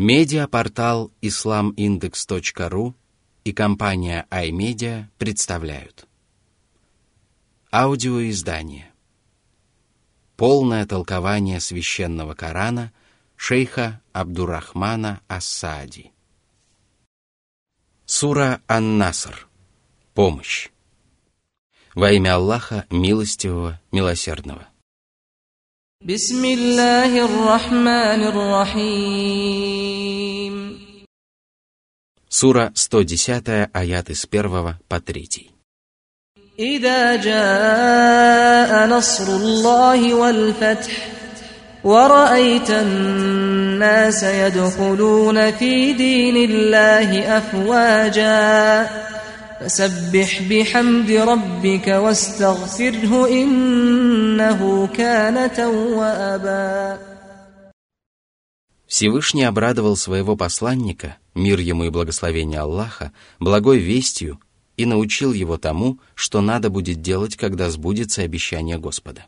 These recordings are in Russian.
Медиапортал islamindex.ru и компания iMedia представляют. Аудиоиздание. Полное толкование священного Корана шейха Абдурахмана Ассади. Сура Ан-Наср. Помощь. Во имя Аллаха, милостивого, милосердного. بسم الله الرحمن الرحيم Сура 110, аят из 1 по 3. إذا جاء نصر الله والفتح ورأيت الناس يدخلون في دين الله أفواجا فسبح بحمد ربك واستغفره إنه كان توابا Всевышний обрадовал своего посланника, мир ему и благословение Аллаха, благой вестью и научил его тому, что надо будет делать, когда сбудется обещание Господа.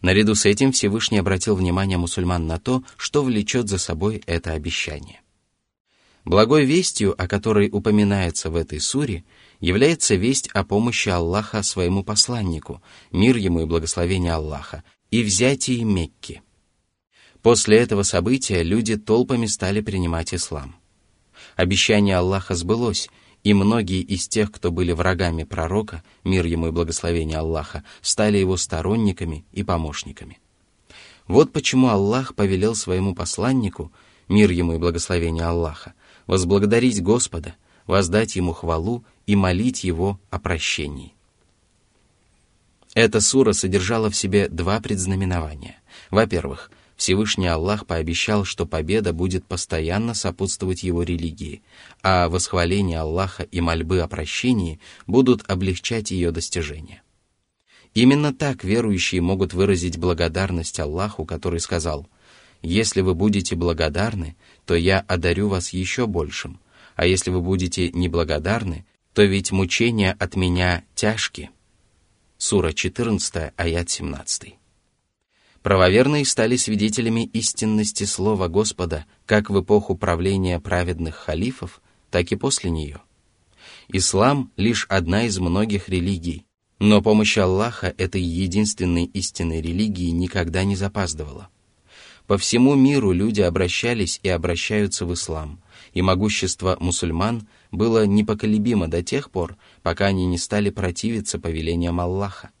Наряду с этим Всевышний обратил внимание мусульман на то, что влечет за собой это обещание. Благой вестью, о которой упоминается в этой суре, является весть о помощи Аллаха своему посланнику, мир ему и благословение Аллаха, и взятии Мекки. После этого события люди толпами стали принимать ислам. Обещание Аллаха сбылось, и многие из тех, кто были врагами пророка, мир ему и благословение Аллаха, стали его сторонниками и помощниками. Вот почему Аллах повелел своему посланнику, мир ему и благословение Аллаха, возблагодарить Господа, воздать ему хвалу и молить его о прощении. Эта сура содержала в себе два предзнаменования. Во-первых, Всевышний Аллах пообещал, что победа будет постоянно сопутствовать его религии, а восхваление Аллаха и мольбы о прощении будут облегчать ее достижение. Именно так верующие могут выразить благодарность Аллаху, который сказал, «Если вы будете благодарны, то я одарю вас еще большим, а если вы будете неблагодарны, то ведь мучения от меня тяжкие». Сура 14, аят 17. Правоверные стали свидетелями истинности слова Господа как в эпоху правления праведных халифов, так и после нее. Ислам — лишь одна из многих религий, но помощь Аллаха этой единственной истинной религии никогда не запаздывала. По всему миру люди обращались и обращаются в ислам, и могущество мусульман было непоколебимо до тех пор, пока они не стали противиться повелениям Аллаха.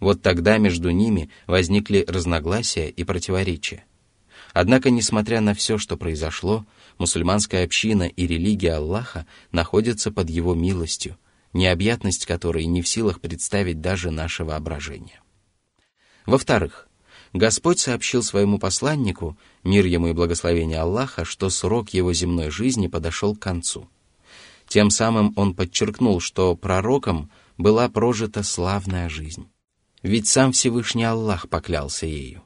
Вот тогда между ними возникли разногласия и противоречия. Однако, несмотря на все, что произошло, мусульманская община и религия Аллаха находятся под его милостью, необъятность которой не в силах представить даже наше воображение. Во-вторых, Господь сообщил своему посланнику, мир ему и благословение Аллаха, что срок его земной жизни подошел к концу. Тем самым он подчеркнул, что пророком была прожита славная жизнь ведь сам Всевышний Аллах поклялся ею.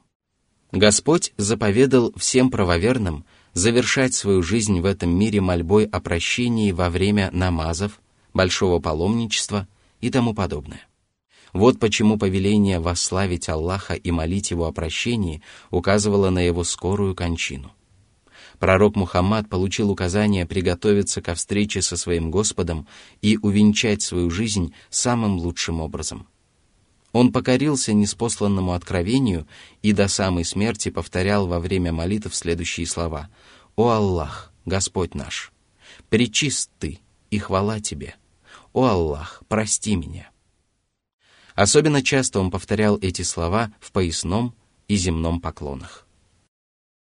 Господь заповедал всем правоверным завершать свою жизнь в этом мире мольбой о прощении во время намазов, большого паломничества и тому подобное. Вот почему повеление восславить Аллаха и молить Его о прощении указывало на Его скорую кончину. Пророк Мухаммад получил указание приготовиться ко встрече со своим Господом и увенчать свою жизнь самым лучшим образом – он покорился неспосланному откровению и до самой смерти повторял во время молитв следующие слова «О Аллах, Господь наш, причист Ты и хвала Тебе! О Аллах, прости меня!» Особенно часто он повторял эти слова в поясном и земном поклонах.